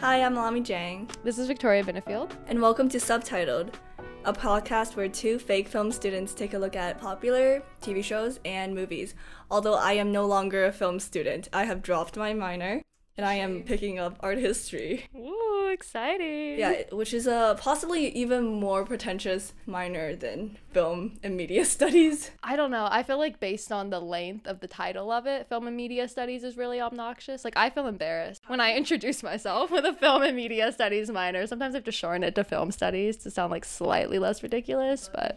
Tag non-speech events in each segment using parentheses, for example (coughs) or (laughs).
Hi, I'm Lami Jang, This is Victoria Benefield. and welcome to Subtitled, a podcast where two fake film students take a look at popular TV shows and movies. Although I am no longer a film student, I have dropped my minor and I am picking up art history. Ooh, exciting. Yeah, which is a possibly even more pretentious minor than film and media (laughs) studies. I don't know. I feel like based on the length of the title of it, film and media studies is really obnoxious. Like I feel embarrassed when I (laughs) introduce myself with a film and media studies minor. Sometimes I have to shorten it to film studies to sound like slightly less ridiculous, but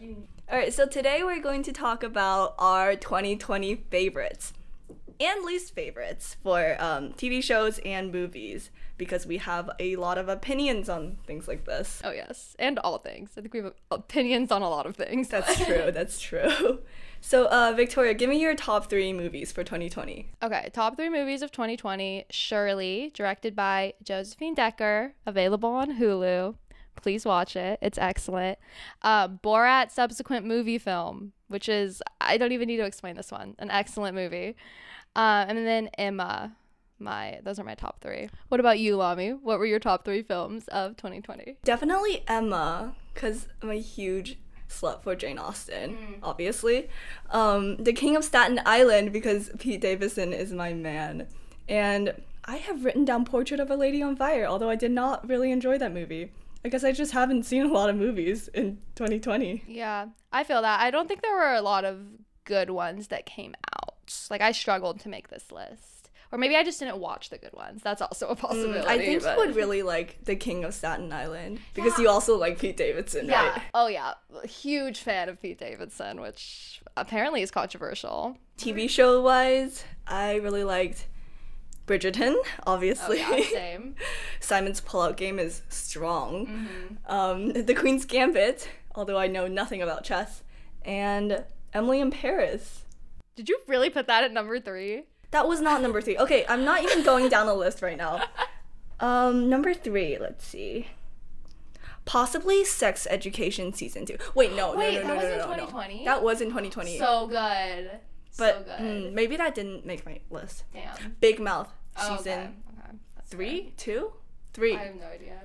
All right, so today we're going to talk about our 2020 favorites and least favorites for um, TV shows and movies because we have a lot of opinions on things like this. oh yes, and all things. I think we have opinions on a lot of things. That's (laughs) true, that's true. So, uh, Victoria, give me your top three movies for 2020. Okay, top three movies of 2020. Shirley, directed by Josephine Decker, available on Hulu. Please watch it. It's excellent. Uh, Borat subsequent movie film, which is I don't even need to explain this one. An excellent movie. Uh, and then Emma. My those are my top three. What about you, Lami? What were your top three films of 2020? Definitely Emma, because I'm a huge slut for Jane Austen, obviously. Um, the King of Staten Island, because Pete Davidson is my man. And I have written down Portrait of a Lady on Fire, although I did not really enjoy that movie. I guess I just haven't seen a lot of movies in 2020. Yeah, I feel that. I don't think there were a lot of good ones that came out. Like I struggled to make this list. Or maybe I just didn't watch the good ones. That's also a possibility. Mm, I think but- you would really like The King of Staten Island, because you also like Pete Davidson, Yeah. right? Oh yeah. Huge fan of Pete Davidson, which apparently is controversial. TV show wise, I really liked Bridgerton, Oh obviously. yeah, same. (laughs) Simon's pullout game is strong. Mm-hmm. Um, the Queen's Gambit, although I know nothing about chess, and Emily in Paris. Did you really put that at number three? That was not number three. Okay, I'm not even going down the list right now. (laughs) Um, number three, let's see. Possibly Sex Education season two. Wait, no, Wait, no, no, that no, was no, in no, no. That was in 2020. So good. but so good. mm, maybe that didn't make my list. Damn. Big Mouth Oh, season okay. Okay. Three, two, three. fair. I have no idea.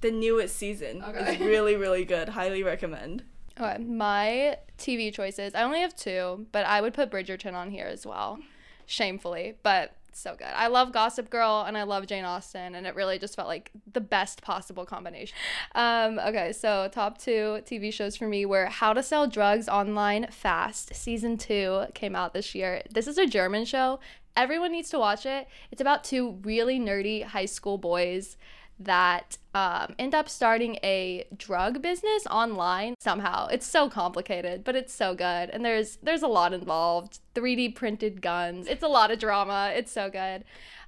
the newest season Okay. is (laughs) really, really good. Highly recommend. Okay, my TV choices. I only have two, but I would put Bridgerton on here as well. Shamefully, but so good. I love Gossip Girl and I love Jane Austen, and it really just felt like the best possible combination. Um, okay, so top two TV shows for me were How to Sell Drugs Online Fast. Season two came out this year. This is a German show. Everyone needs to watch it. It's about two really nerdy high school boys that um, end up starting a drug business online somehow. It's so complicated, but it's so good. And there's there's a lot involved. 3D printed guns. It's a lot of drama. It's so good.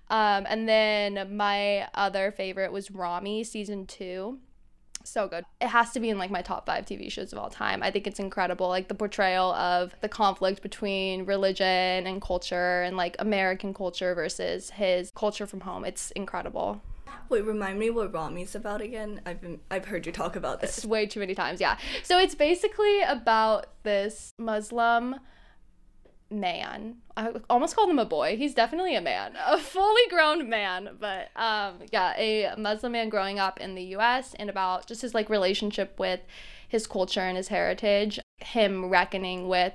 Um, and then my other favorite was Rami season two. So good. It has to be in like my top five TV shows of all time. I think it's incredible. Like the portrayal of the conflict between religion and culture and like American culture versus his culture from home. It's incredible. Wait, remind me what Rami's about again. I've been, I've heard you talk about It's this. way too many times, yeah. So it's basically about this Muslim man. I almost called him a boy. He's definitely a man, a (laughs) fully grown man. But um, yeah, a Muslim man growing up in the U.S. and about just his like relationship with his culture and his heritage. Him reckoning with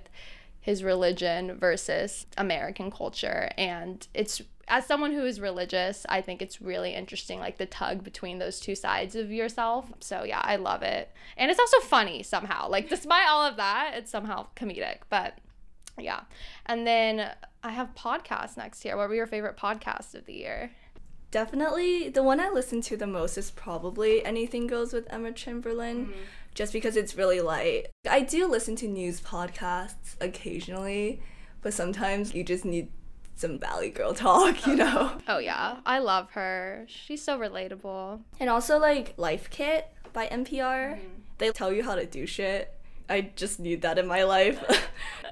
his religion versus American culture, and it's as someone who is religious, I think it's really interesting, like the tug between those two sides of yourself. So yeah, I love it, and it's also funny somehow. Like despite all of that, it's somehow comedic. But yeah, and then I have podcasts next year. What were your favorite podcasts of the year? Definitely, the one I listen to the most is probably Anything Goes with Emma Chamberlain, mm-hmm. just because it's really light. I do listen to news podcasts occasionally, but sometimes you just need some Valley Girl talk, you oh. know? Oh yeah, I love her. She's so relatable. And also, like, Life Kit by NPR. Mm-hmm. They tell you how to do shit. I just need that in my life.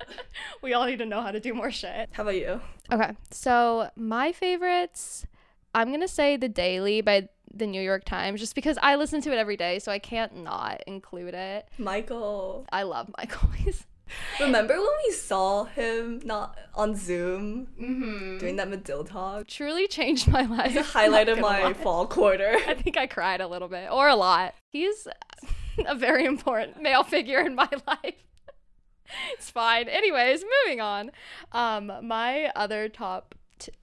(laughs) we all need to know how to do more shit. how about you? Okay, so my favorites, I'm gonna say The Daily by the New York Times, just because I listen to it every day, so I can't not include it. Michael. I love Michael. (laughs) Remember when we saw him not on Zoom Mm-hmm. doing that Medill talk? Truly changed my life. (laughs) The highlight of my lie. fall quarter. (laughs) I think I cried a little bit or a lot. He's a very important male figure in my life. it's fine. Anyways, moving on. Um, my other top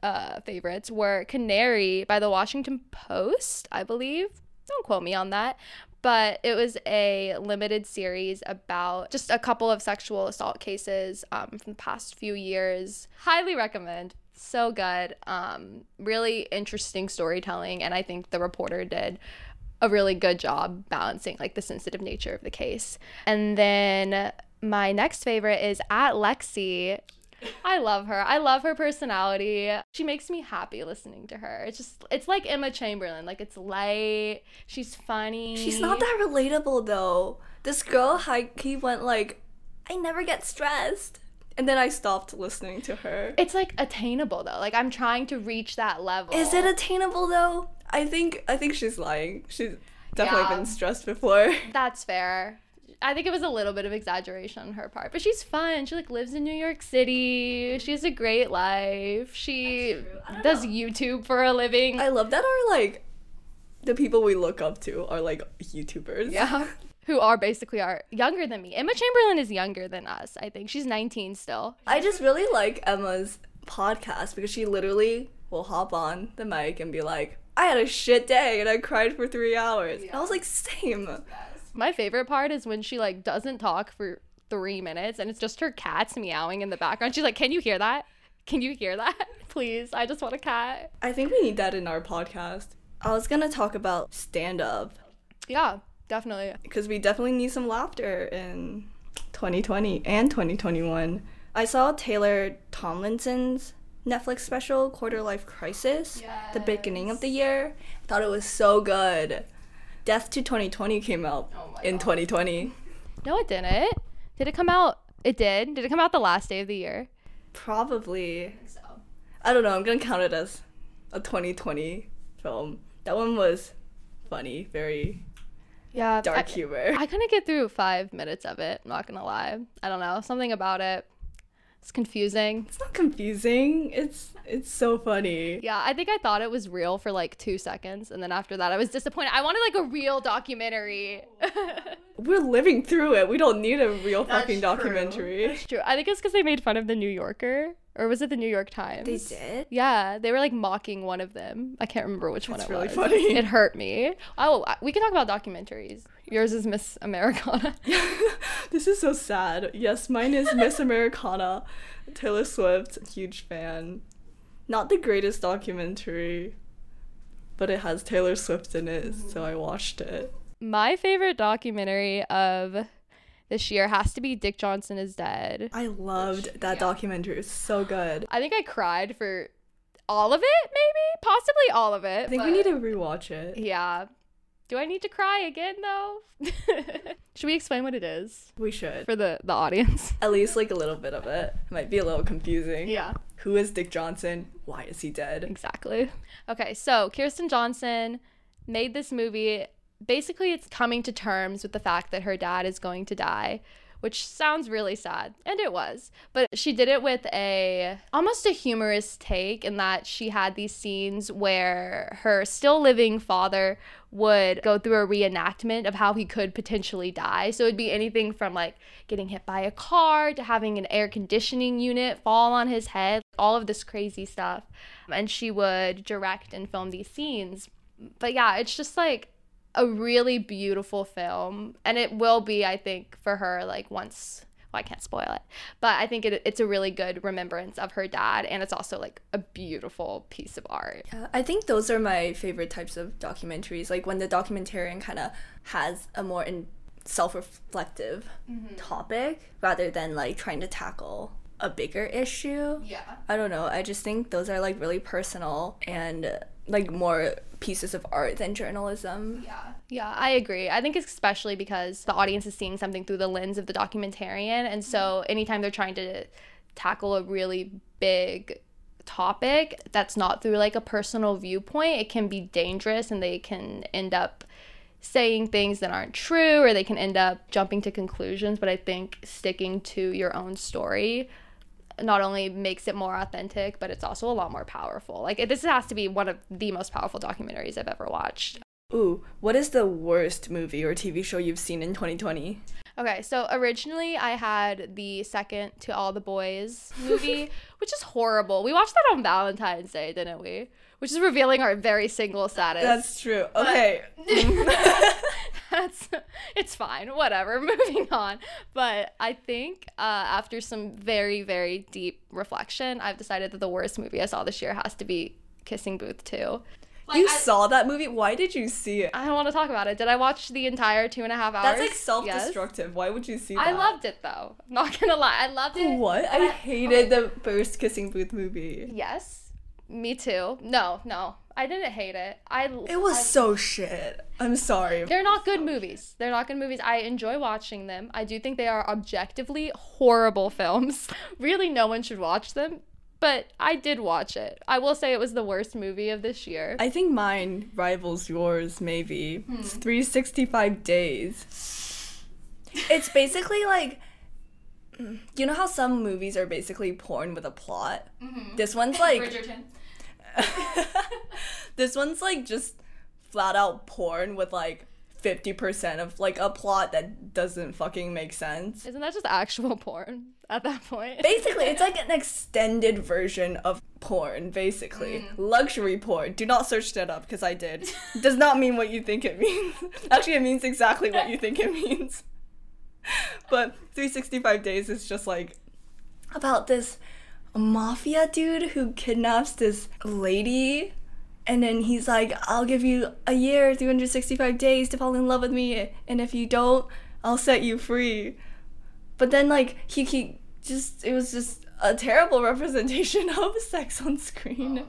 uh, favorites were Canary by the Washington Post, I believe. Don't quote me on that. But it was a limited series about just a couple of sexual assault cases um, from the past few years. Highly recommend. So good. Um, really interesting storytelling. And I think the reporter did a really good job balancing like the sensitive nature of the case. And then my next favorite is at Lexi. I love her. I love her personality. She makes me happy listening to her. It's just it's like Emma Chamberlain. Like it's light. She's funny. She's not that relatable though. This girl high key went like, I never get stressed. And then I stopped listening to her. It's like attainable though. Like I'm trying to reach that level. Is it attainable though? I think I think she's lying. She's definitely Yeah. been stressed before. (laughs) That's fair. I think it was a little bit of exaggeration on her part, but she's fun. She like lives in New York City. She has a great life. She does YouTube for a living. I love that our like the people we look up to are like YouTubers. yeah. Who are basically are younger than me. Emma Chamberlain is younger than us, I think. She's 19 still. I just really like Emma's podcast because she literally will hop on the mic and be like, I had a shit day and I cried for three hours. And I was like, same. My favorite part is when she like doesn't talk for 3 minutes and it's just her cats meowing in the background. She's like, "Can you hear that? Can you hear that? (laughs) Please. I just want a cat." I think we need that in our podcast. I was gonna talk about stand up Yeah, definitely. because we definitely need some laughter in 2020 and 2021. I saw Taylor Tomlinson's Netflix special, Quarter Life Crisis, the beginning of the year. I thought it was so good. Death to 2020 came out Oh my in 2020. No, it didn't. Did it come out? It did. Did it come out the last day of the year? Probably. So. I don't know. I'm gonna count it as a 2020 film. That one was funny, very Yeah. dark I, humor. I couldn't get through five minutes of it. I'm not gonna lie. I don't know. Something about it. It's confusing. it's not confusing. It's it's so funny. Yeah, I think I thought it was real for like two seconds, and then after that, I was disappointed. I wanted like a real documentary. (laughs) We're living through it. We don't need a real That's fucking true. documentary. It's true. I think it's because they made fun of the New Yorker, or was it the New York Times? They did. Yeah, they were like mocking one of them. I can't remember which one That's it was really was. funny. It hurt me. Oh, we can talk about documentaries. Yours is Miss Americana. (laughs) this is so sad. Yes, mine is Miss (laughs) Americana. Taylor Swift, huge fan. Not the greatest documentary, but it has Taylor Swift in it, so I watched it. My favorite documentary of this year has to be Dick Johnson is Dead. I loved that documentary. It was so good. I think I cried for all of it, maybe, possibly all of it. I think we need to rewatch it. Yeah. Do I need to cry again though? (laughs) Should we explain what it is We should. for the the audience? (laughs) At least like a little bit of it. It might be a little confusing. Yeah. Who is Dick Johnson? Why is he dead? Exactly. Okay, so Kirsten Johnson made this movie. Basically, it's coming to terms with the fact that her dad is going to die, which sounds really sad, and it was. But she did it with a almost a humorous take in that she had these scenes where her still living father would go through a reenactment of how he could potentially die. So it'd be anything from like getting hit by a car to having an air conditioning unit fall on his head, all of this crazy stuff. And she would direct and film these scenes. But yeah, it's just like a really beautiful film. And it will be, I think, for her, like once. Well, I can't spoil it, but I think it, it's a really good remembrance of her dad, and it's also like a beautiful piece of art. Yeah, I think those are my favorite types of documentaries. Like when the documentarian kind of has a more in self-reflective mm-hmm. topic rather than like trying to tackle a bigger issue. Yeah. I don't know. I just think those are like really personal and like more pieces of art than journalism. Yeah. Yeah, I agree. I think it's especially because the audience is seeing something through the lens of the documentarian. And so mm-hmm. anytime they're trying to tackle a really big topic that's not through like a personal viewpoint, it can be dangerous and they can end up saying things that aren't true or they can end up jumping to conclusions. But I think sticking to your own story not only makes it more authentic, but it's also a lot more powerful. Like, this has to be one of the most powerful documentaries I've ever watched. Ooh, what is the worst movie or TV show you've seen in 2020? Okay, so originally I had the second to All the Boys (laughs) movie, which is horrible. We watched that on Valentine's Day, didn't we? Which is revealing our very single status. That's true. Okay. (laughs) (laughs) That's (laughs) it's fine. Whatever. (laughs) Moving on. But I think uh, after some very very deep reflection, I've decided that the worst movie I saw this year has to be Kissing Booth 2. Like, you I, saw that movie? Why did you see it? I don't want to talk about it. Did I watch the entire two and a half hours? That's like self-destructive. Yes. Why would you see that? I loved it though. (laughs) Not gonna lie, I loved it. What? I, I hated okay. the first Kissing Booth movie. Yes, me too. No, no, I didn't hate it. I. It was I, so shit. I'm sorry. They're not good movies. They're not good movies. I enjoy watching them. I do think they are objectively horrible films. (laughs) really, no one should watch them but I did watch it. I will say it was the worst movie of this year. I think mine rivals yours, maybe. Hmm. It's 365 days. it's basically like. You know how some movies are basically porn with a plot? Mm-hmm. This one's (coughs) like. Bridgerton. (laughs) this one's like just flat out porn with like 50% of like a plot that doesn't fucking make sense. Isn't that just actual porn at that point? Basically, it's like an extended version of porn, basically. Mm. Luxury porn. Do not search that up because I did. Does not mean what you think it means. (laughs) Actually, it means exactly what you think it means. (laughs) but 365 days is just like about this mafia dude who kidnaps this lady and then he's like, I'll give you a year, 365 days to fall in love with me. And if you don't, I'll set you free. But then, like, he, he just, it was just a terrible (laughs) representation of sex on screen. No.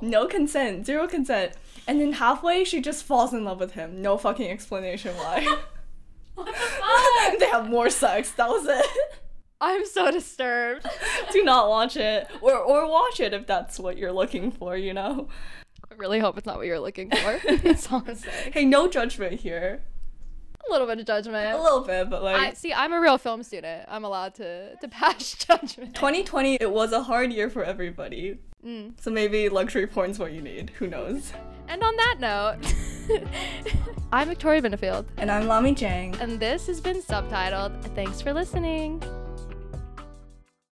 no consent, zero consent. And then halfway, she just falls in love with him. No fucking explanation why. (laughs) what the fuck? (laughs) they have more sex. That was it. I'm so disturbed. (laughs) Do not watch it. Or, or watch it if that's what you're looking for, you know? I really hope it's not what you're looking for. That's all I'm saying. Hey, no judgment here. A little bit of judgment. A little bit, but like. I, see, I'm a real film student. I'm allowed to to pass (laughs) judgment. 2020, it was a hard year for everybody. Mm. So maybe luxury porn's what you need. Who knows? And on that note, (laughs) I'm Victoria Benefield. And I'm Lami Chang. And this has been Subtitled. Thanks for listening.